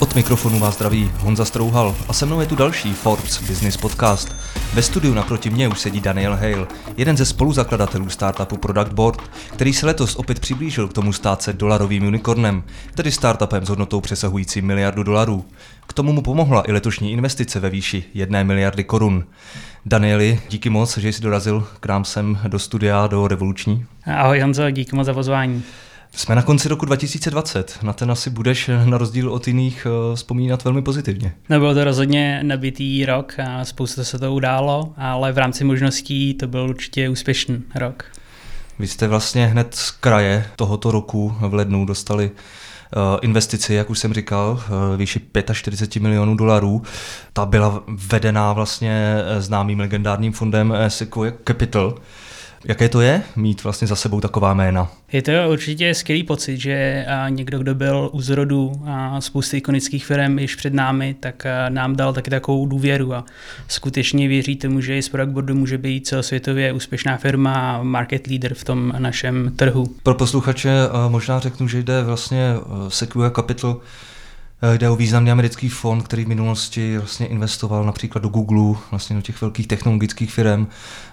Od mikrofonu vás zdraví Honza Strouhal a se mnou je tu další Forbes Business Podcast. Ve studiu naproti mě už sedí Daniel Hale, jeden ze spoluzakladatelů startupu Product Board, který se letos opět přiblížil k tomu stát se dolarovým unicornem, tedy startupem s hodnotou přesahující miliardu dolarů. K tomu mu pomohla i letošní investice ve výši jedné miliardy korun. Danieli, díky moc, že jsi dorazil k nám sem do studia, do Revoluční. Ahoj Honzo, díky moc za pozvání. Jsme na konci roku 2020. Na ten asi budeš na rozdíl od jiných eh, vzpomínat velmi pozitivně. No byl to rozhodně nabitý rok a spousta se to událo, ale v rámci možností to byl určitě úspěšný rok. Vy jste vlastně hned z kraje tohoto roku v lednu dostali eh, investici, jak už jsem říkal, eh, výši 45 milionů dolarů. Ta byla vedená vlastně známým legendárním fondem Sequoia Capital. Jaké to je mít vlastně za sebou taková jména? Je to určitě skvělý pocit, že někdo, kdo byl u zrodu spousty ikonických firm již před námi, tak nám dal taky takovou důvěru a skutečně věří tomu, že i z Product může být celosvětově úspěšná firma a market leader v tom našem trhu. Pro posluchače možná řeknu, že jde vlastně Sequoia Capital Eh, jde o významný americký fond, který v minulosti vlastně investoval například do Google, vlastně do těch velkých technologických firm.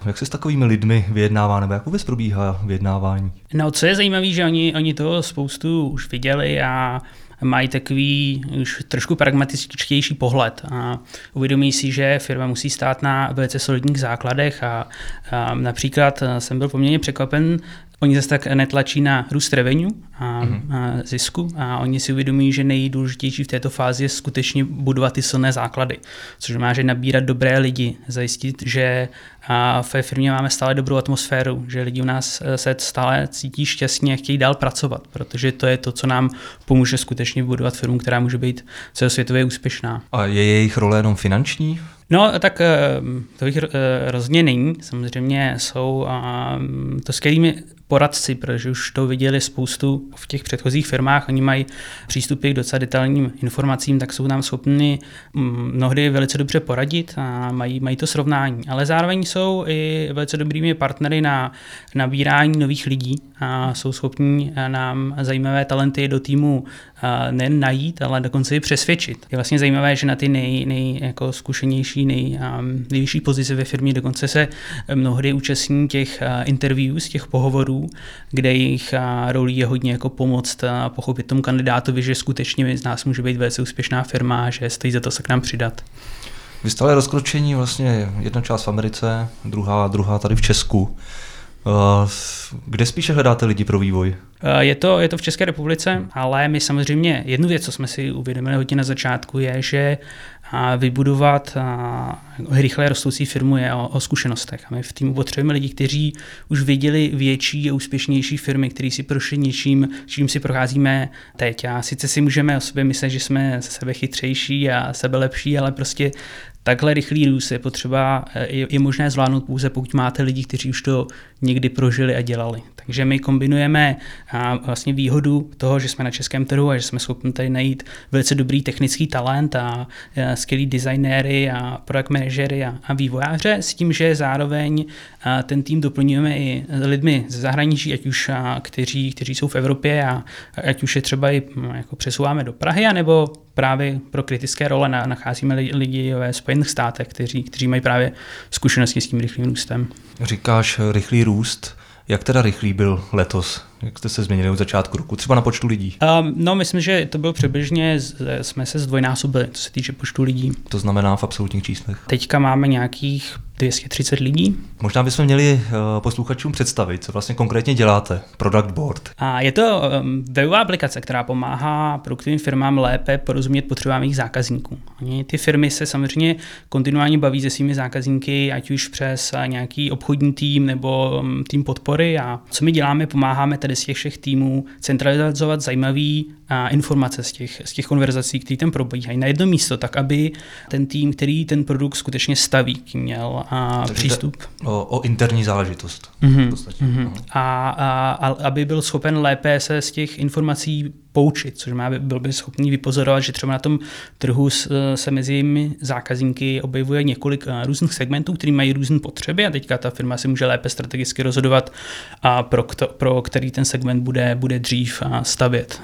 Jak se s takovými lidmi vyjednává, nebo jak vůbec probíhá vyjednávání? No, co je zajímavé, že oni, oni toho spoustu už viděli a mají takový už trošku pragmatičtější pohled a uvědomí si, že firma musí stát na velice solidních základech a, a například jsem byl poměrně překvapen Oni zase tak netlačí na růst revenue a, mm-hmm. a zisku a oni si uvědomují, že nejdůležitější v této fázi je skutečně budovat ty silné základy, což má, že nabírat dobré lidi, zajistit, že a ve firmě máme stále dobrou atmosféru, že lidi u nás e, se stále cítí šťastně a chtějí dál pracovat, protože to je to, co nám pomůže skutečně budovat firmu, která může být celosvětově úspěšná. A je jejich role jenom finanční? No, tak e, to bych e, rozhodně není. Samozřejmě jsou to skvělými poradci, protože už to viděli spoustu v těch předchozích firmách, oni mají přístupy k docela detailním informacím, tak jsou nám schopni mm, mnohdy velice dobře poradit a mají, mají to srovnání. Ale zároveň jsou i velice dobrými partnery na nabírání nových lidí a jsou schopni nám zajímavé talenty do týmu nejen najít, ale dokonce i přesvědčit. Je vlastně zajímavé, že na ty nej, nej jako zkušenější, nej, nejvyšší pozice ve firmě dokonce se mnohdy účastní těch interview, z těch pohovorů, kde jejich rolí je hodně jako pomoct a pochopit tomu kandidátovi, že skutečně z nás může být velice úspěšná firma že stojí za to se k nám přidat. Vy stále rozkročení vlastně jedna část v Americe, druhá, druhá tady v Česku. Eh, kde spíše hledáte lidi pro vývoj? Eh, je to, je to v České republice, ale my samozřejmě jednu věc, co jsme si uvědomili hodně na začátku, je, že vybudovat rychle rostoucí firmu je o, o zkušenostech. A my v týmu potřebujeme lidi, kteří už viděli větší a úspěšnější firmy, kteří si prošli něčím, čím si procházíme teď. A sice si můžeme o sobě myslet, že jsme sebe chytřejší a sebe lepší, ale prostě takhle rychlý růst je potřeba, je, je možné zvládnout pouze, pokud máte lidi, kteří už to někdy prožili a dělali. Takže my kombinujeme vlastně výhodu toho, že jsme na českém trhu a že jsme schopni tady najít velice dobrý technický talent a skvělý designéry a product manažery a, a vývojáře s tím, že zároveň ten tým doplňujeme i lidmi ze zahraničí, ať už kteří, kteří jsou v Evropě a ať už je třeba i jako přesouváme do Prahy, anebo právě pro kritické role nacházíme lidi ve Spojených státech, kteří, kteří mají právě zkušenosti s tím rychlým růstem. Říkáš rychlý růst. Jak teda rychlý byl letos? Jak jste se změnili od začátku roku? Třeba na počtu lidí? Um, no, myslím, že to byl přibližně, jsme se zdvojnásobili, co se týče počtu lidí. To znamená v absolutních číslech? Teďka máme nějakých 230 lidí. Možná bychom měli uh, posluchačům představit, co vlastně konkrétně děláte, Product Board. A je to um, webová aplikace, která pomáhá produktovým firmám lépe porozumět potřebám jejich zákazníků. Oni, ty firmy se samozřejmě kontinuálně baví se svými zákazníky, ať už přes nějaký obchodní tým nebo um, tým podpory. A co my děláme, pomáháme tedy z těch všech týmů centralizovat zajímavý a informace z těch, z těch konverzací, které tam probíhají na jedno místo, tak aby ten tým, který ten produkt skutečně staví, měl a Takže přístup. O, o interní záležitost. Mm-hmm. Mm-hmm. A, a, a aby byl schopen lépe se z těch informací poučit, což má byl by schopný vypozorovat, že třeba na tom trhu se mezi zákazníky objevuje několik eh, různých segmentů, který mají různé potřeby a teďka ta firma si může lépe strategicky rozhodovat, a pro, kto, pro který ten segment bude, bude dřív stavět.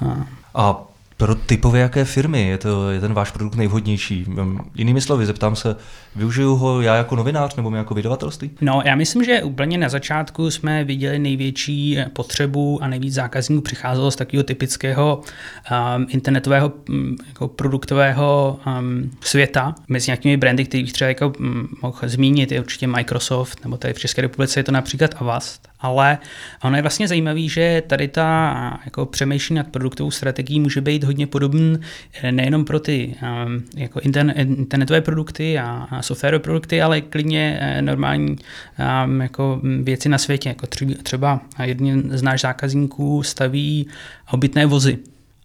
A pro typové jaké firmy je, to, je ten váš produkt nejvhodnější? Jinými slovy, zeptám se, využiju ho já jako novinář nebo my jako vydavatelství? No, já myslím, že úplně na začátku jsme viděli největší potřebu a nejvíc zákazníků přicházelo z takového typického um, internetového um, jako produktového um, světa mezi nějakými brandy, kterých třeba jako, um, mohl zmínit, je určitě Microsoft, nebo tady v České republice je to například Avast, ale ono je vlastně zajímavé, že tady ta jako přemýšlení nad produktovou strategií může být hodně podobný eh, nejenom pro ty um, jako internetové produkty a, a softwarové produkty, ale klidně eh, normální um, jako věci na světě. Jako třeba jeden z náš zákazníků staví obytné vozy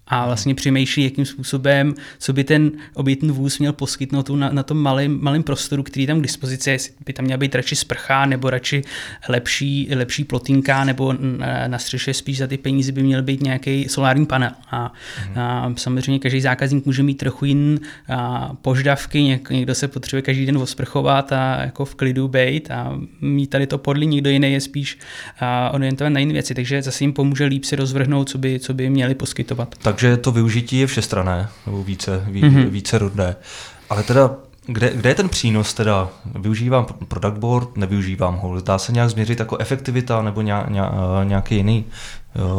a vlastně přemýšlí, jakým způsobem, co by ten obytný vůz měl poskytnout na, na tom malém, malém prostoru, který tam k dispozici, jestli by tam měla být radši sprcha, nebo radši lepší, lepší plotinka, nebo na, na střeše spíš za ty peníze by měl být nějaký solární panel. A, mm. a samozřejmě každý zákazník může mít trochu jiný požadavky, Něk, někdo se potřebuje každý den osprchovat a jako v klidu být a mít tady to podli, někdo jiný je spíš orientovat na jiné věci, takže zase jim pomůže líp si rozvrhnout, co by, co by měli poskytovat. Tak takže to využití je všestrané, nebo více, ví, mm-hmm. více rodné. Ale teda, kde, kde je ten přínos teda? Využívám product board, nevyužívám ho. Dá se nějak změřit jako efektivita nebo nějaký jiný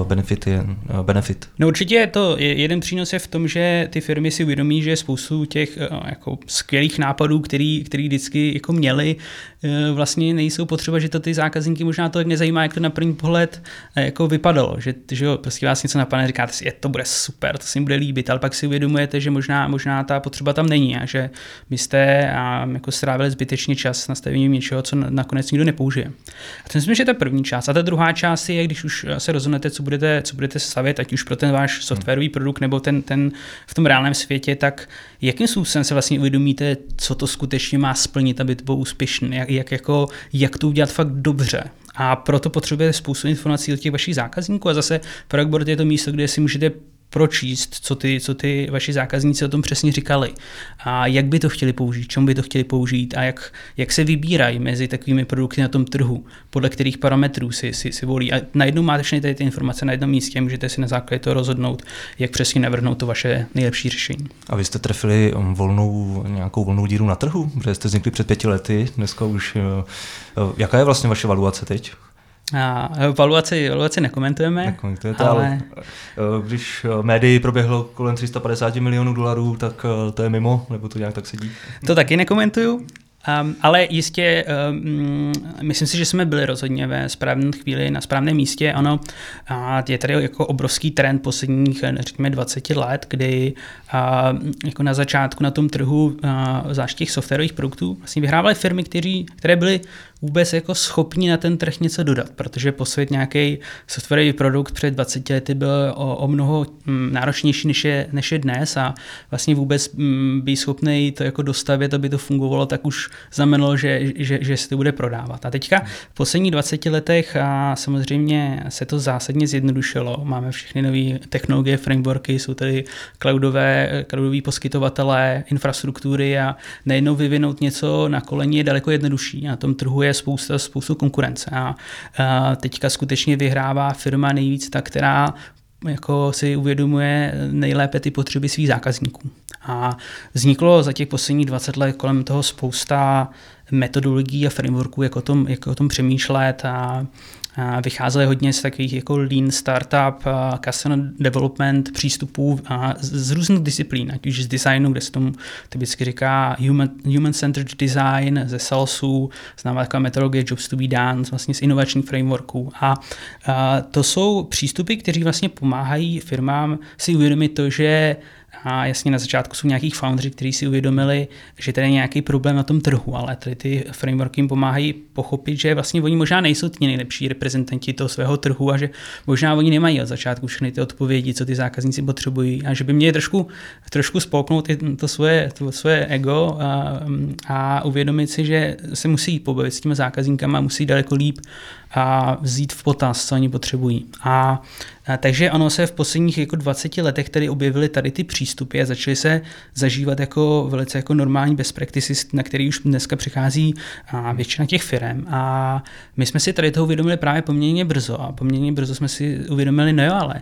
benefit je eh, benefit. No určitě je to, jeden přínos je v tom, že ty firmy si uvědomí, že spoustu těch eh, jako skvělých nápadů, který, který vždycky jako měli, vlastně nejsou potřeba, že to ty zákazníky možná to nezajímá, jak to na první pohled jako vypadalo, že, že jo, prostě vás něco napadne, říkáte si, je, to bude super, to si jim bude líbit, ale pak si uvědomujete, že možná, možná ta potřeba tam není a že byste a, jako strávili zbytečně čas nastavením něčeho, co nakonec nikdo nepoužije. A to myslím, že je ta první část. A ta druhá část je, když už se rozhodnete rozhodnete, co budete, co budete stavět, ať už pro ten váš softwarový produkt nebo ten, ten v tom reálném světě, tak jakým způsobem se vlastně uvědomíte, co to skutečně má splnit, aby to bylo úspěšné, jak, jak, jako, jak to udělat fakt dobře. A proto potřebujete spoustu informací od těch vašich zákazníků a zase Productboard je to místo, kde si můžete pročíst, co ty, co ty vaši zákazníci o tom přesně říkali a jak by to chtěli použít, čemu by to chtěli použít a jak, jak se vybírají mezi takovými produkty na tom trhu, podle kterých parametrů si, si, si volí. A najednou máte všechny tady ty informace na jednom místě, můžete si na základě toho rozhodnout, jak přesně navrhnout to vaše nejlepší řešení. A vy jste trefili um, volnou, nějakou volnou díru na trhu, protože jste vznikli před pěti lety, dneska už. Uh, uh, jaká je vlastně vaše valuace teď? A valuaci, valuaci nekomentujeme. Nekomentujete, ale... ale eh, když eh, médii proběhlo kolem 350 milionů dolarů, tak eh, to je mimo, nebo to nějak tak sedí? To taky nekomentuju. Um, ale jistě, um, myslím si, že jsme byli rozhodně ve správné chvíli na správném místě. Ano, a je tady jako obrovský trend posledních, řekněme, 20 let, kdy uh, jako na začátku na tom trhu, uh, zvlášť těch softwarových produktů, vlastně vyhrávaly firmy, kteří, které byly vůbec jako schopni na ten trh něco dodat, protože posvět nějaký softwarový produkt před 20 lety byl o, o mnoho mm, náročnější než je, než je dnes a vlastně vůbec mm, být schopný to jako dostavit, aby to fungovalo, tak už znamenalo, že, že, že se to bude prodávat. A teďka v posledních 20 letech a samozřejmě se to zásadně zjednodušilo. Máme všechny nové technologie, frameworky, jsou tady cloudové, cloudové poskytovatelé, infrastruktury a nejednou vyvinout něco na koleni je daleko jednodušší. Na tom trhu je spousta, spoustu konkurence. A, a teďka skutečně vyhrává firma nejvíc ta, která jako si uvědomuje nejlépe ty potřeby svých zákazníků. A vzniklo za těch posledních 20 let kolem toho spousta metodologií a frameworků, jak o tom, jak o tom přemýšlet a vycházely hodně z takových jako lean startup, customer development přístupů z různých disciplín, ať už z designu, kde se tomu typicky říká human, human-centered design, ze Salesu, známá taková metodologie Jobs to be done, vlastně z inovačních frameworků. A, to jsou přístupy, které vlastně pomáhají firmám si uvědomit to, že a jasně na začátku jsou nějakých foundry, kteří si uvědomili, že tady je nějaký problém na tom trhu, ale tady ty frameworky jim pomáhají pochopit, že vlastně oni možná nejsou ti nejlepší reprezentanti toho svého trhu a že možná oni nemají od začátku všechny ty odpovědi, co ty zákazníci potřebují a že by měli trošku, trošku spolknout to svoje, to svoje ego a, a uvědomit si, že se musí pobavit s těmi zákazníkama, musí daleko líp a vzít v potaz, co oni potřebují. A, a takže ono se v posledních jako 20 letech tady objevily tady ty přístupy a začaly se zažívat jako velice jako normální best practices, na který už dneska přichází většina těch firm. A my jsme si tady toho uvědomili právě poměrně brzo a poměrně brzo jsme si uvědomili, no jo, ale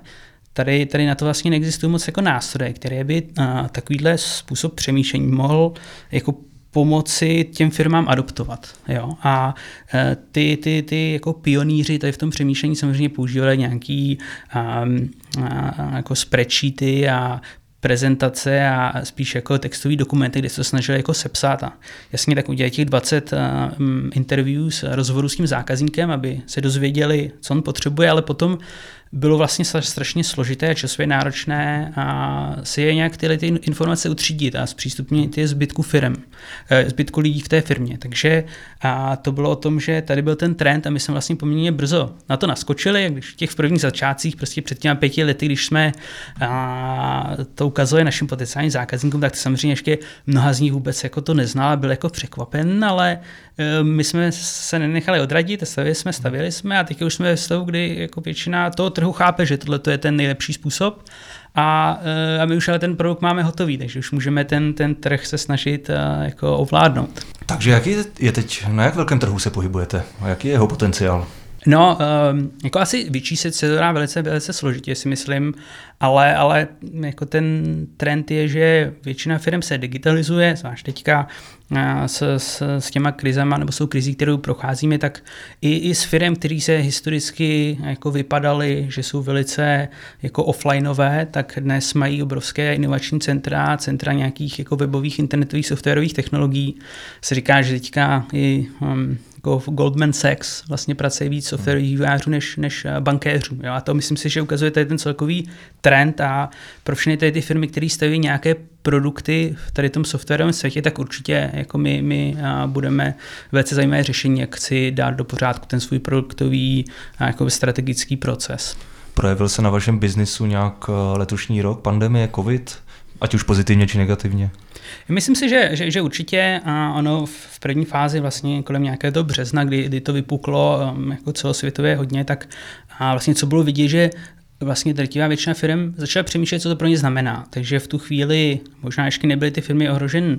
tady, tady na to vlastně neexistují moc jako nástroje, které by takovýhle způsob přemýšlení mohl jako pomoci těm firmám adoptovat. Jo? A e, ty, ty, ty jako pionýři tady v tom přemýšlení samozřejmě používali nějaký um, jako spreadsheety a prezentace a spíš jako textový dokumenty, kde se to snažili jako sepsat a jasně tak udělat těch 20 um, interviews, rozhovorů s tím zákazníkem, aby se dozvěděli, co on potřebuje, ale potom bylo vlastně strašně složité a časově náročné a si je nějak tyhle ty informace utřídit a zpřístupnit je zbytku firm, eh, zbytku lidí v té firmě. Takže a to bylo o tom, že tady byl ten trend a my jsme vlastně poměrně brzo na to naskočili, když v těch prvních začátcích, prostě před těmi pěti lety, když jsme a, to ukazovali našim potenciálním zákazníkům, tak samozřejmě ještě mnoha z nich vůbec jako to neznal a byl jako překvapen, ale my jsme se nenechali odradit, stavili jsme, stavili jsme a teď už jsme ve stavu, kdy jako většina toho trhu chápe, že tohle je ten nejlepší způsob a, eh, a my už ale ten produkt máme hotový, takže už můžeme ten, ten trh se snažit eh, jako ovládnout. Takže jaký je teď, na jak velkém trhu se pohybujete? A jaký je jeho potenciál? No, um, jako asi vyčíslit se to dá velice, velice složitě, si myslím, ale, ale jako ten trend je, že většina firm se digitalizuje, zvlášť teďka s, s, s těma krizema nebo jsou krizí, kterou procházíme, tak i, i s firm, které se historicky jako vypadaly, že jsou velice jako offlineové, tak dnes mají obrovské inovační centra, centra nějakých jako webových internetových softwarových technologií. Se říká, že teďka i um, jako v Goldman Sachs vlastně pracuje víc softwarových vývojářů než, než eh, bankéřů. Jo? A to myslím si, že ukazuje tady ten celkový trend a pro všechny tady ty firmy, které staví nějaké produkty v tady tom softwarovém světě, tak určitě jako my, my budeme velice zajímavé řešení, jak si dát do pořádku ten svůj produktový jako strategický proces. Projevil se na vašem biznisu nějak eh, letošní rok, pandemie, covid, ať už pozitivně či negativně? Myslím si, že, že, že určitě a ono v první fázi vlastně kolem nějakého března, kdy, kdy to vypuklo um, jako celosvětově hodně, tak a vlastně co bylo vidět, že vlastně drtivá většina firm začala přemýšlet, co to pro ně znamená. Takže v tu chvíli možná ještě nebyly ty firmy ohrožen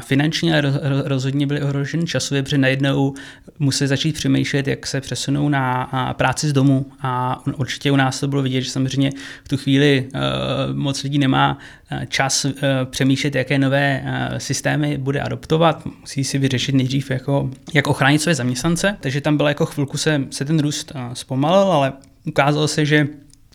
finančně, ale rozhodně byly ohrožen časově, protože najednou museli začít přemýšlet, jak se přesunou na práci z domu. A určitě u nás to bylo vidět, že samozřejmě v tu chvíli uh, moc lidí nemá čas uh, přemýšlet, jaké nové systémy bude adoptovat. Musí si vyřešit nejdřív, jako, jak ochránit své zaměstnance. Takže tam byla jako chvilku se, se ten růst zpomalil, ale ukázalo se, že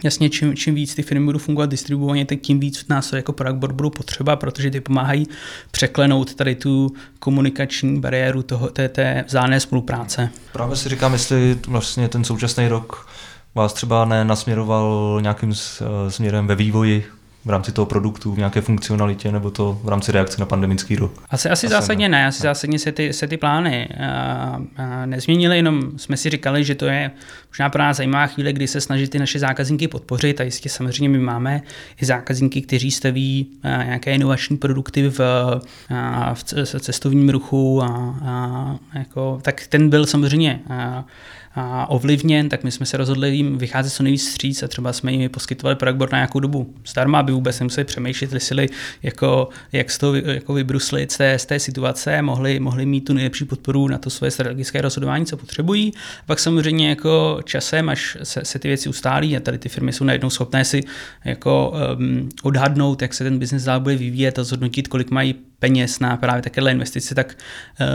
Jasně, čím, čím víc ty firmy budou fungovat distribuovaně, tak tím víc nás jako product board budou potřeba, protože ty pomáhají překlenout tady tu komunikační bariéru toho, té, té vzájemné spolupráce. Právě si říkám, jestli vlastně ten současný rok vás třeba nenasměroval nějakým směrem ve vývoji v rámci toho produktu, v nějaké funkcionalitě, nebo to v rámci reakce na pandemický rok? Asi, asi, asi zásadně ne, asi zásadně se ty, se ty plány a, a nezměnily, jenom jsme si říkali, že to je možná pro nás zajímavá chvíle, kdy se snaží ty naše zákazníky podpořit a jistě samozřejmě my máme i zákazníky, kteří staví nějaké inovační produkty v, v cestovním ruchu a, a jako, tak ten byl samozřejmě a, a ovlivněn, tak my jsme se rozhodli jim vycházet co nejvíc stříc a třeba jsme jim poskytovali product na nějakou dobu zdarma, aby vůbec nemuseli přemýšlet, jestli jako, jak z toho jako vybruslit z té, z té situace, mohli, mohli mít tu nejlepší podporu na to svoje strategické rozhodování, co potřebují. Pak samozřejmě jako časem, až se, se ty věci ustálí a tady ty firmy jsou najednou schopné si jako um, odhadnout, jak se ten biznes dál bude vyvíjet a zhodnotit, kolik mají peněz na právě takovéhle investice, tak uh,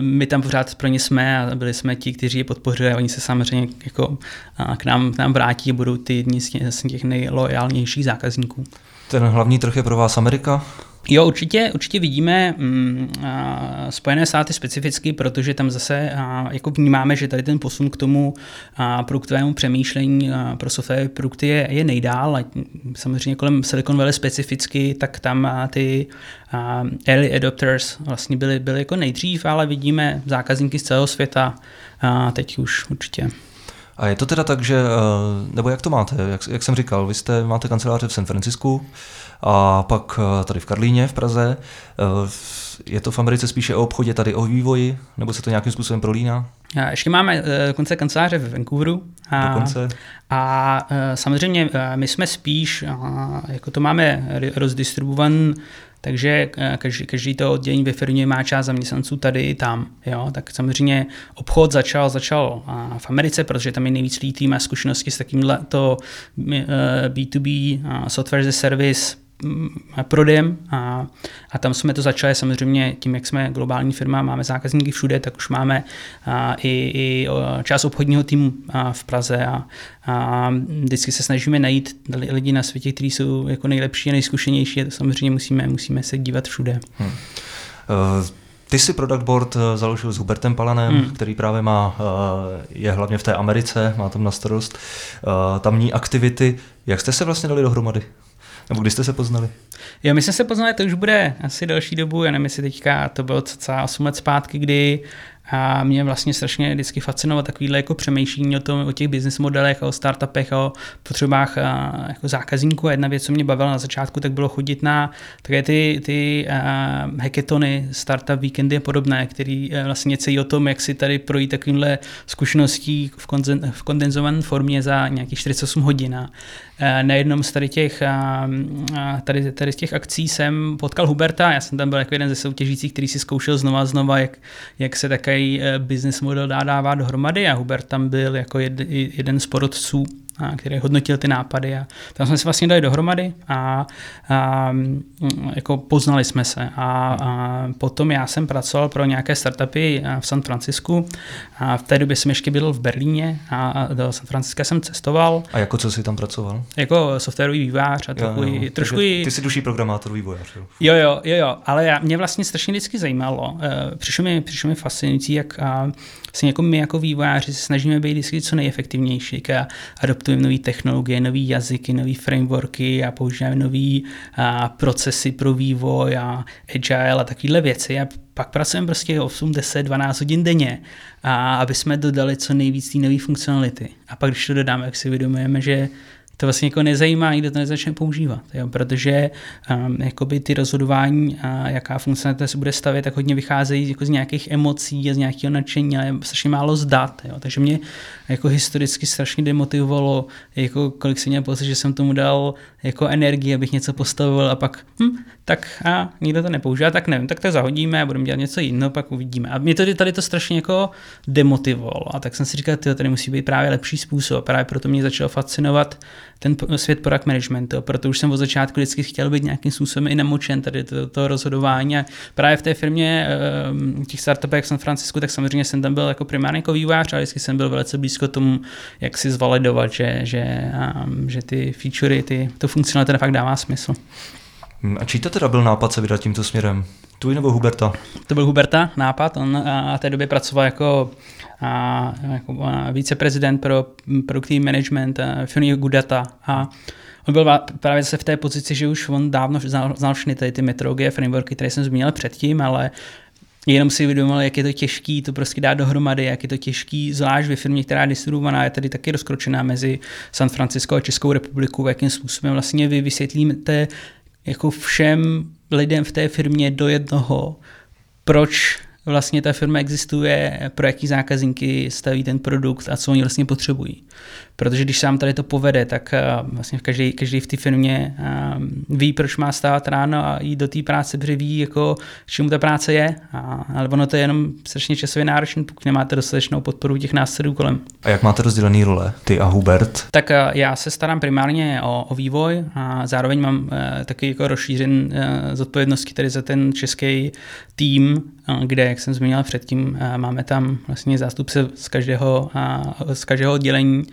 my tam pořád pro ně jsme a byli jsme ti, kteří je podpořili a oni se samozřejmě jako uh, k, nám, k nám vrátí a budou ty jedni z těch, nejlojálnějších zákazníků. Ten hlavní trh je pro vás Amerika? Jo, určitě, určitě vidíme mm, a, Spojené státy specificky, protože tam zase a, jako vnímáme, že tady ten posun k tomu a, produktovému přemýšlení a, pro softwarové produkty je, je nejdál. A samozřejmě kolem Silicon Valley specificky, tak tam a, ty a, early adopters vlastně byly, byly jako nejdřív, ale vidíme zákazníky z celého světa a teď už určitě. A je to teda tak, že, eh, nebo jak to máte, jak, jak jsem říkal, vy jste, máte kanceláře v San Francisku a pak eh, tady v Karlíně v Praze. Eh, je to v Americe spíše o obchodě, tady o vývoji, nebo se to nějakým způsobem prolíná? A ještě máme konce kanceláře v Vancouveru. A, Dokonce. A samozřejmě my jsme spíš, jako to máme rozdistribuovaný takže eh, každý, každý to oddělení ve firmě má část zaměstnanců tady i tam. Jo? Tak samozřejmě obchod začal, začal v Americe, protože tam je nejvíc lidí, má zkušenosti s takýmhle to B2B eh, software as a service prodejem a, a tam jsme to začali samozřejmě tím, jak jsme globální firma, máme zákazníky všude, tak už máme a, i, i část obchodního týmu a, v Praze a, a vždycky se snažíme najít lidi na světě, kteří jsou jako nejlepší a nejzkušenější a to samozřejmě musíme, musíme se dívat všude. Hmm. Uh... Ty jsi Product Board eh, založil s Hubertem Palanem, hmm. který právě má, je hlavně v té Americe, má tam na starost tamní aktivity. Jak jste se vlastně dali dohromady? Nebo kdy jste se poznali? Jo, my jsme se poznali, to už bude asi další dobu, já nevím, jestli teďka to bylo celá 8 let zpátky, kdy a mě vlastně strašně vždycky fascinovalo takovýhle jako přemýšlení o, tom, o těch business modelech, o startupech, o potřebách jako zákazníků. A jedna věc, co mě bavila na začátku, tak bylo chodit na také ty, ty uh, hackathony, startup víkendy a podobné, který uh, vlastně něco o tom, jak si tady projít takovýmhle zkušeností v, konzen, v kondenzované formě za nějakých 48 hodin. A na jednom z tady těch, tady, tady z těch akcí jsem potkal Huberta, já jsem tam byl jako jeden ze soutěžících, který si zkoušel znova a znova, jak, jak se takový eh, business model dá dávat dohromady. A Hubert tam byl jako jed, jeden z porodců a který hodnotil ty nápady a tam jsme se vlastně dali dohromady a, a jako poznali jsme se a, a potom já jsem pracoval pro nějaké startupy v San Francisku a v té době jsem ještě byl v Berlíně a do San Franciska jsem cestoval. A jako co jsi tam pracoval? Jako softwarový vývář a takový, jo, jo. trošku Ty jsi duší programátor vývojář. Jo? jo, jo, jo, jo, ale já, mě vlastně strašně vždycky zajímalo. Eh, přišlo mi, přišlo mi fascinující, jak a, vlastně jako my jako vývojáři se snažíme být vždycky co nejefektivnější a adoptujeme nové technologie, nové jazyky, nové frameworky a používáme nové procesy pro vývoj a agile a takovéhle věci. A pak pracujeme prostě 8, 10, 12 hodin denně, a aby jsme dodali co nejvíc té nové funkcionality. A pak, když to dodáme, jak si uvědomujeme, že to vlastně jako nezajímá, nikdo to nezačne používat, jo, protože um, jakoby ty rozhodování, a jaká funkcionalita se bude stavět, tak hodně vycházejí jako z nějakých emocí a z nějakého nadšení, ale strašně málo zdat. Jo. Takže mě jako historicky strašně demotivovalo, jako kolik jsem měl pocit, že jsem tomu dal jako energii, abych něco postavil a pak, hm, tak a nikdo to nepoužívá, tak nevím, tak to zahodíme a budeme dělat něco jiného, pak uvidíme. A mě to tady to strašně jako demotivovalo a tak jsem si říkal, že tady musí být právě lepší způsob. A právě proto mě začalo fascinovat ten svět product managementu, protože už jsem od začátku vždycky chtěl být nějakým způsobem i namočen tady to, to rozhodování a právě v té firmě ehm, těch startupech v San Francisku, tak samozřejmě jsem tam byl jako primárně jako vývojář, ale vždycky jsem byl velice blízko tomu, jak si zvalidovat, že, že, um, že ty featurey, ty, to funkcionalita fakt dává smysl. Hm, a čí to teda byl nápad se vydat tímto směrem? Tvůj nebo Huberta? To byl Huberta nápad, on a té době pracoval jako, a, jako viceprezident pro produktivní management firmy Gudata. A on byl právě zase v té pozici, že už on dávno znal, znal všechny ty, ty metodologie, frameworky, které jsem zmínil předtím, ale jenom si uvědomil, jak je to těžký to prostě dát dohromady, jak je to těžký, zvlášť ve firmě, která je distribuovaná, je tady taky rozkročená mezi San Francisco a Českou republikou, jakým způsobem vlastně vy vysvětlíte jako všem lidem v té firmě do jednoho, proč vlastně ta firma existuje, pro jaký zákazníky staví ten produkt a co oni vlastně potřebují. Protože když sám tady to povede, tak eh, vlastně každý, každý v té firmě eh, ví, proč má stát ráno a jít do té práce, protože ví, jako, čemu ta práce je. A, ale ono to je jenom strašně časově náročné, pokud nemáte dostatečnou podporu těch následů kolem. A jak máte rozdělený role, ty a Hubert? Tak eh, já se starám primárně o, o vývoj a zároveň mám taky jako rozšířen zodpovědnosti tady za ten český tým, kde, jak jsem zmínil předtím, uh, máme tam vlastně zástupce z každého, uh, z každého oddělení,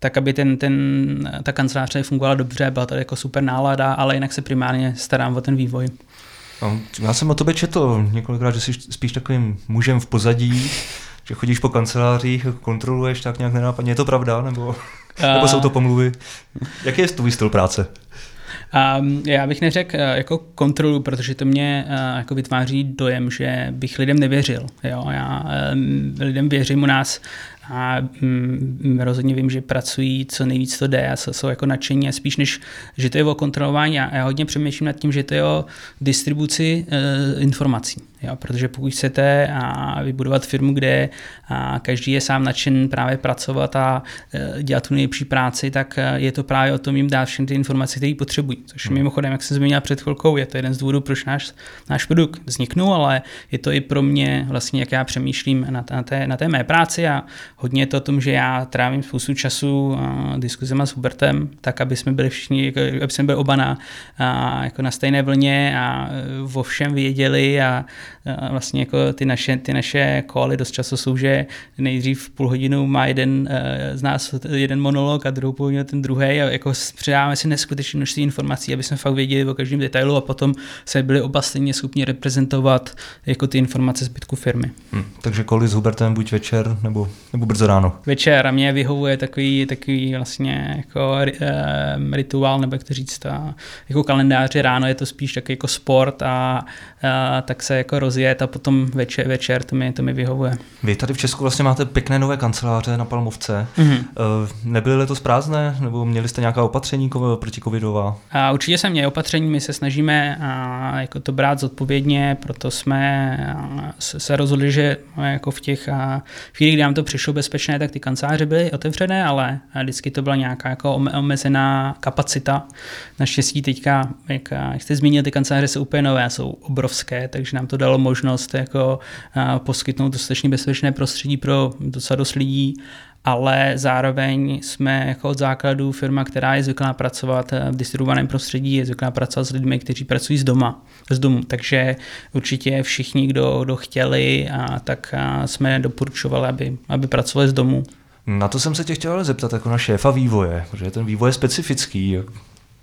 tak aby ten, ten, ta kancelář fungovala dobře, byla tady jako super nálada, ale jinak se primárně starám o ten vývoj. No, já jsem o tobě četl několikrát, že jsi spíš takovým mužem v pozadí, že chodíš po kancelářích, kontroluješ tak nějak nenápadně. Je to pravda, nebo, nebo jsou to pomluvy? Jaký je tvůj styl práce? Um, já bych neřekl uh, jako kontrolu, protože to mě uh, jako vytváří dojem, že bych lidem nevěřil. Jo? Já um, lidem věřím u nás a mm, rozhodně vím, že pracují co nejvíc to jde a jsou jako nadšení a spíš než, že to je o kontrolování. Já, já hodně přemýšlím nad tím, že to je o distribuci e, informací. Jo? Protože pokud chcete a vybudovat firmu, kde a každý je sám nadšen právě pracovat a e, dělat tu nejlepší práci, tak e, je to právě o tom jim dát všechny ty informace, které potřebují. Což hmm. mimochodem, jak jsem zmínil před chvilkou, je to jeden z důvodů, proč náš, náš produkt vzniknul, ale je to i pro mě vlastně, jak já přemýšlím na, na, té, na té mé práci a hodně je to o tom, že já trávím spoustu času diskuzema s Hubertem, tak aby jsme byli všichni, jako, aby jsme byli oba na, a, jako na stejné vlně a e, o všem věděli a, a vlastně jako ty naše, ty naše koly dost často jsou, že nejdřív půl hodinu má jeden e, z nás jeden monolog a druhou půl hodinu ten druhý a jako předáváme si neskutečné množství informací, aby jsme fakt věděli o každém detailu a potom se byli oba stejně schopni reprezentovat jako ty informace zbytku firmy. Hmm, takže koly s Hubertem buď večer nebo, nebo brzo ráno. Večer a mě vyhovuje takový, takový vlastně jako um, rituál, nebo jak to říct, ta, jako kalendáře ráno je to spíš tak jako sport a, a tak se jako rozjet a potom večer, večer to mi, to mi vyhovuje. Vy tady v Česku vlastně máte pěkné nové kanceláře na Palmovce. Mm-hmm. Nebyly letos prázdné, nebo měli jste nějaká opatření proti covidová? A určitě jsem měl opatření, my se snažíme a, jako to brát zodpovědně, proto jsme a, se rozhodli, že jako v těch chvílích, kdy nám to přišlo bezpečné, tak ty kanceláře byly otevřené, ale vždycky to byla nějaká jako omezená kapacita. Naštěstí teďka, jak, jak jste zmínil, ty kanceláře jsou úplně nové, jsou obrovské, takže nám to dalo možnost jako poskytnout dostatečně bezpečné prostředí pro docela dost lidí ale zároveň jsme jako od základu firma, která je zvyklá pracovat v distribuovaném prostředí, je zvyklá pracovat s lidmi, kteří pracují z doma, z domu. Takže určitě všichni, kdo, kdo chtěli, a tak jsme doporučovali, aby, aby pracovali z domu. Na to jsem se tě chtěl zeptat jako na šéfa vývoje, protože ten vývoj je specifický.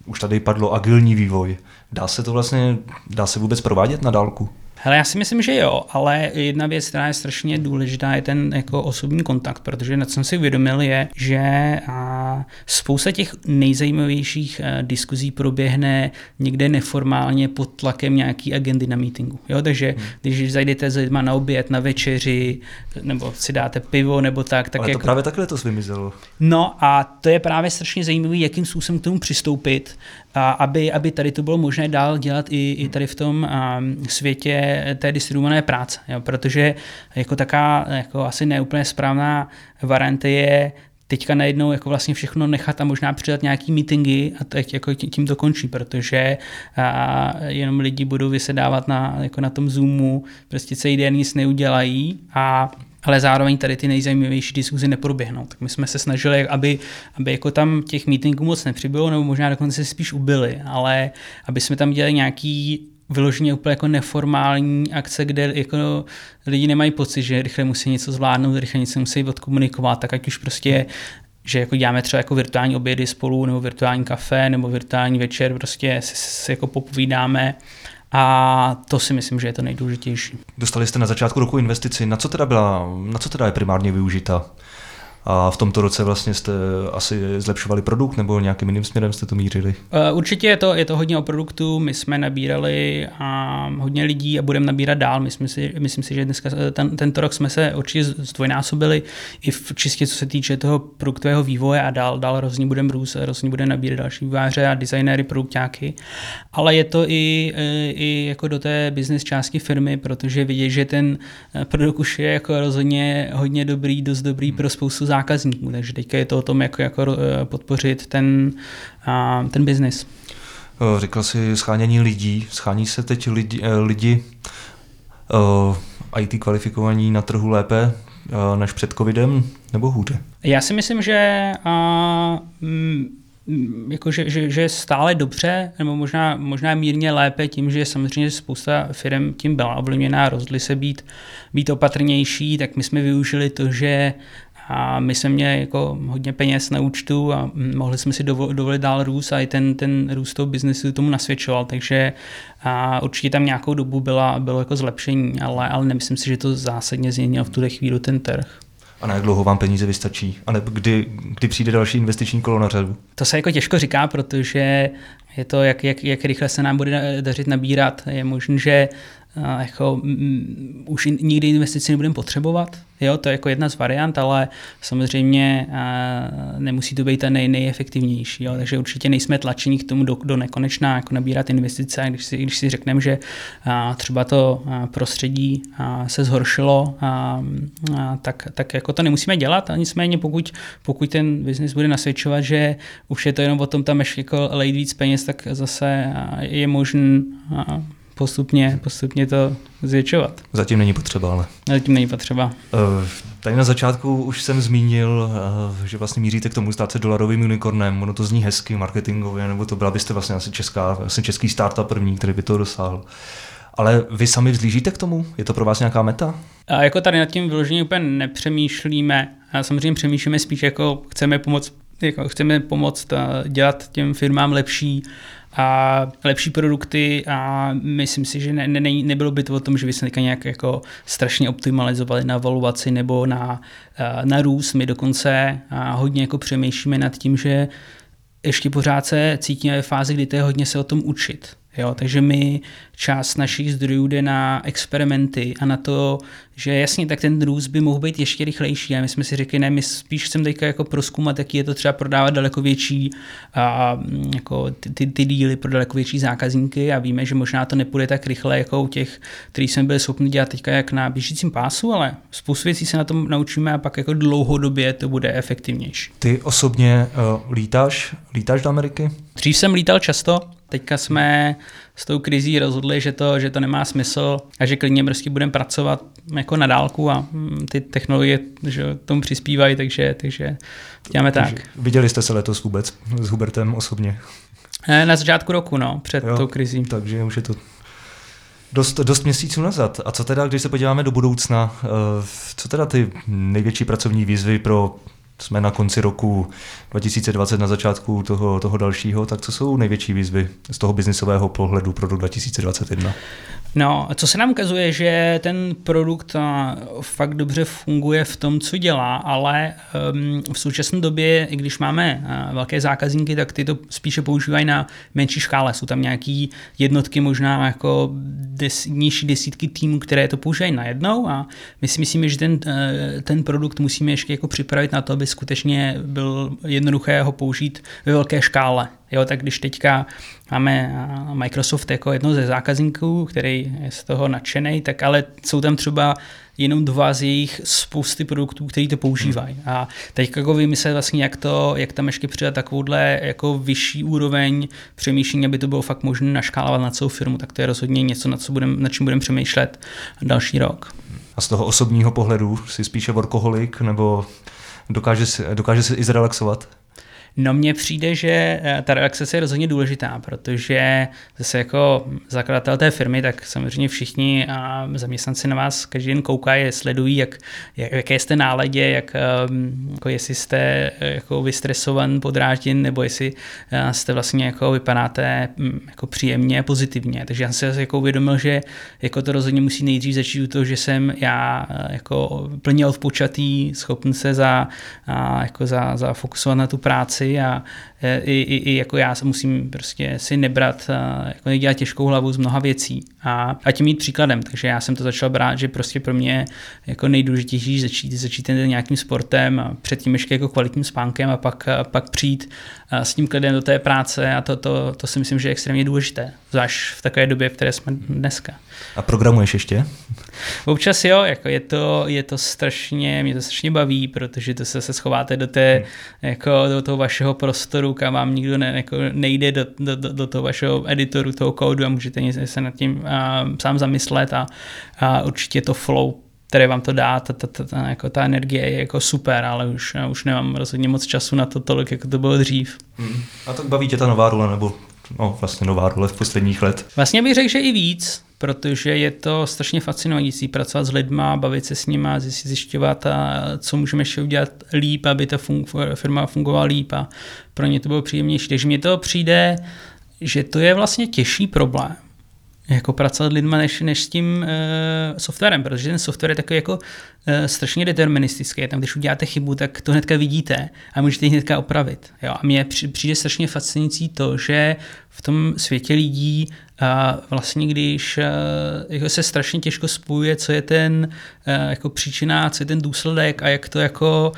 Už tady padlo agilní vývoj. Dá se to vlastně, dá se vůbec provádět na dálku? Hele, já si myslím, že jo, ale jedna věc, která je strašně důležitá, je ten jako osobní kontakt, protože na co jsem si uvědomil je, že a, spousta těch nejzajímavějších a, e, diskuzí proběhne někde neformálně pod tlakem nějaký agendy na meetingu. Jo, takže hmm. když zajdete s lidma na oběd, na večeři, nebo si dáte pivo nebo tak, tak ale to jako... právě takhle to vymizelo. No a to je právě strašně zajímavé, jakým způsobem k tomu přistoupit, a aby, aby tady to bylo možné dál dělat i, i tady v tom světě té distribuované práce. Jo? Protože jako taká jako asi neúplně správná varianta je teďka najednou jako vlastně všechno nechat a možná přidat nějaký meetingy a teď jako tím to končí, protože a, jenom lidi budou vysedávat na, jako na tom Zoomu, prostě celý den nic neudělají a ale zároveň tady ty nejzajímavější diskuzi neproběhnou. Tak my jsme se snažili, aby, aby jako tam těch meetingů moc nepřibylo, nebo možná dokonce spíš ubyly, ale aby jsme tam dělali nějaký vyloženě úplně jako neformální akce, kde jako lidi nemají pocit, že rychle musí něco zvládnout, rychle něco musí odkomunikovat, tak ať už prostě že jako děláme třeba jako virtuální obědy spolu, nebo virtuální kafe, nebo virtuální večer, prostě se, se jako popovídáme a to si myslím, že je to nejdůležitější. Dostali jste na začátku roku investici. Na co teda, byla, na co teda je primárně využita? A v tomto roce vlastně jste asi zlepšovali produkt nebo nějakým jiným směrem jste to mířili? Eh, určitě je to, je to hodně o produktu. My jsme nabírali a hodně lidí a budeme nabírat dál. Myslím si, myslím si že dneska, eh, ten, tento rok jsme se určitě zdvojnásobili i v čistě co se týče toho produktového vývoje a dál, dál rozhodně budeme růst, rozhodně budeme nabírat další výváře a designéry, produktáky. Ale je to i, eh, i jako do té business části firmy, protože vidět, že ten produkt už je jako rozhodně hodně dobrý, dost dobrý pro spoustu zákazníků. Takže teďka je to o tom, jak jako eh, podpořit ten, ten biznis. Eh, říkal jsi schánění lidí. Schání se teď lidi, eh, lidi IT kvalifikovaní na trhu lépe než před covidem nebo hůře? Já si myslím, že a, m, jako že, že, že stále dobře, nebo možná, možná mírně lépe tím, že samozřejmě spousta firm tím byla ovlivněná, rozhodli se být, být opatrnější, tak my jsme využili to, že a my jsme měli jako hodně peněz na účtu a mohli jsme si dovolit dál růst a i ten, ten růst toho biznesu tomu nasvědčoval, takže a určitě tam nějakou dobu byla, bylo jako zlepšení, ale, ale nemyslím si, že to zásadně změnilo v tuhle chvíli ten trh. A na jak dlouho vám peníze vystačí? A nebo kdy, kdy přijde další investiční kolo na řadu? To se jako těžko říká, protože je to, jak, jak, jak rychle se nám bude dařit nabírat. Je možné, že jako, m, už nikdy investici nebudeme potřebovat. Jo, to je jako jedna z variant, ale samozřejmě nemusí to být ta nej, nejefektivnější. Jo. Takže určitě nejsme tlačení k tomu do, do nekonečna jako nabírat investice. Když si, když si řekneme, že třeba to prostředí se zhoršilo, tak, tak jako to nemusíme dělat. A nicméně pokud, pokud ten biznis bude nasvědčovat, že už je to jenom o tom tam ještě jako lejt víc peněz, tak zase je možný postupně, postupně to zvětšovat. Zatím není potřeba, ale. Zatím není potřeba. Uh, tady na začátku už jsem zmínil, uh, že vlastně míříte k tomu stát se dolarovým unicornem. Ono to zní hezky marketingově, nebo to byla byste vlastně asi, česká, asi český startup první, který by to dosáhl. Ale vy sami vzlížíte k tomu? Je to pro vás nějaká meta? A jako tady nad tím vyloženě úplně nepřemýšlíme. A samozřejmě přemýšlíme spíš jako chceme pomoct jako chceme pomoct dělat těm firmám lepší a lepší produkty a myslím si, že ne, ne, nebylo by to o tom, že by se nějak jako strašně optimalizovali na valuaci nebo na, na růst. My dokonce hodně jako přemýšlíme nad tím, že ještě pořád se cítíme ve fázi, kdy to je hodně se o tom učit. Jo, takže my část našich zdrojů jde na experimenty a na to, že jasně, tak ten růst by mohl být ještě rychlejší. A my jsme si řekli, ne, my spíš chceme teďka jako proskoumat, jaký je to třeba prodávat daleko větší a, jako ty, ty, ty díly pro daleko větší zákazníky a víme, že možná to nepůjde tak rychle, jako u těch, který jsme byli schopni dělat teďka jak na běžícím pásu, ale spoustu věcí se na tom naučíme a pak jako dlouhodobě to bude efektivnější. Ty osobně uh, lítáš, lítáš do Ameriky? Dřív jsem lítal často, Teďka jsme s tou krizí rozhodli, že to, že to nemá smysl a že klidně prostě budeme pracovat jako na dálku a mm, ty technologie že tomu přispívají, takže, takže děláme takže tak. Viděli jste se letos vůbec s Hubertem osobně? Na začátku roku, no, před jo, tou krizí. Takže už je to dost, dost měsíců nazad. A co teda, když se podíváme do budoucna, eh, co teda ty největší pracovní výzvy pro jsme na konci roku 2020 na začátku toho, toho dalšího, tak co jsou největší výzvy z toho biznisového pohledu pro rok 2021? No, co se nám ukazuje, že ten produkt fakt dobře funguje v tom, co dělá, ale um, v současné době, i když máme velké zákazníky, tak ty to spíše používají na menší škále. Jsou tam nějaký jednotky, možná jako des, nižší desítky týmů, které to používají najednou a my si myslíme, že ten, e, ten produkt musíme ještě jako připravit na to, aby skutečně byl jednoduché ho použít ve velké škále. Jo, tak když teďka máme Microsoft jako jedno ze zákazníků, který je z toho nadšený, tak ale jsou tam třeba jenom dva z jejich spousty produktů, který to používají. Hmm. A teď jako vymyslet vlastně, jak, to, jak tam ještě přidat takovouhle jako vyšší úroveň přemýšlení, aby to bylo fakt možné naškálovat na celou firmu, tak to je rozhodně něco, na, co budem, na čím budeme přemýšlet další rok. A z toho osobního pohledu si spíše workoholik nebo dokáže dokáže si i zrelaxovat? No mně přijde, že eh, ta relaxace je rozhodně důležitá, protože zase jako zakladatel té firmy, tak samozřejmě všichni a zaměstnanci na vás každý den koukají, sledují, jak, jak, jaké jste náladě, jak, ehm, jako jestli jste eh, jako vystresovan, podrážděn, nebo jestli eh, jste vlastně jako vypadáte hm, jako příjemně, pozitivně. Takže já jsem se jako uvědomil, že jako to rozhodně musí nejdřív začít u toho, že jsem já jako plně odpočatý, schopný se za, jako za, za fokusovat na tu práci a e, i, i, i jako já se musím prostě si nebrat, jako nedělat těžkou hlavu z mnoha věcí a, a tím mít příkladem. Takže já jsem to začal brát, že prostě pro mě jako nejdůležitější začít, začít ten nějakým sportem a předtím ještě jako kvalitním spánkem a pak, a pak přijít s tím kledem do té práce a to, to, to si myslím, že je extrémně důležité, zvlášť v takové době, v které jsme dneska. A programuješ ještě? Občas jo, jako je to, je to strašně, mě to strašně baví, protože to se, se schováte do, té, hmm. jako do toho vašeho prostoru, kam vám nikdo ne, jako nejde do, do, do, do toho vašeho editoru, toho kódu a můžete se nad tím a, sám zamyslet a, a určitě to flow které vám to dá, ta, ta, ta, ta, jako ta energie je jako super, ale už, už nemám rozhodně moc času na to tolik, jako to bylo dřív. Hmm. A tak baví tě ta nová role, nebo no, vlastně nová role v posledních let? Vlastně bych řekl, že i víc, protože je to strašně fascinující pracovat s lidma, bavit se s nimi, zjišťovat, a co můžeme ještě udělat líp, aby ta fun- firma fungovala líp a pro ně to bylo příjemnější. Takže mně to přijde, že to je vlastně těžší problém, jako pracovat lidma než, než s tím uh, softwarem, protože ten software je takový jako uh, strašně deterministický. Tam, když uděláte chybu, tak to hnedka vidíte a můžete ji hnedka opravit. Jo? A mně přijde strašně fascinující to, že v tom světě lidí vlastně když jako se strašně těžko spojuje, co je ten jako příčina, co je ten důsledek a jak to jako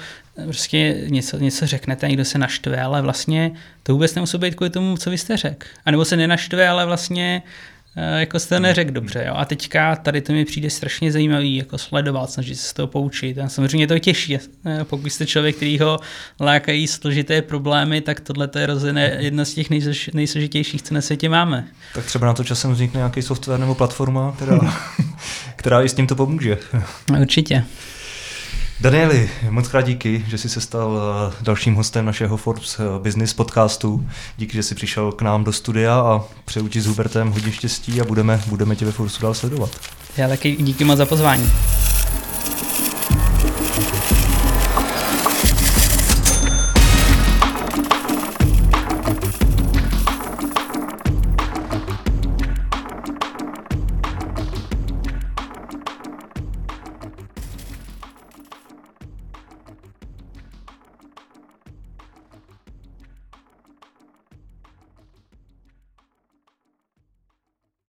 prostě něco, něco řeknete, někdo se naštve, ale vlastně to vůbec nemusí být kvůli tomu, co vy jste řekl. A nebo se nenaštve, ale vlastně Eh, jako jste neřekl dobře. Jo? A teďka tady to mi přijde strašně zajímavý, jako sledovat, snažit se z toho poučit. A samozřejmě to těší. Eh, pokud jste člověk, který ho lákají složité problémy, tak tohle je rozhodně jedna z těch nejsložitějších, co na světě máme. Tak třeba na to časem vznikne nějaký software nebo platforma, která, která i s tím to pomůže. Určitě. Danieli, moc krát díky, že jsi se stal eh, dalším hostem našeho Forbes eh, Business podcastu. Díky, že jsi přišel k nám do studia a přeju ti s Hubertem hodně štěstí a budeme, budeme tě ve Forbesu dál sledovat. Já taky díky moc za pozvání.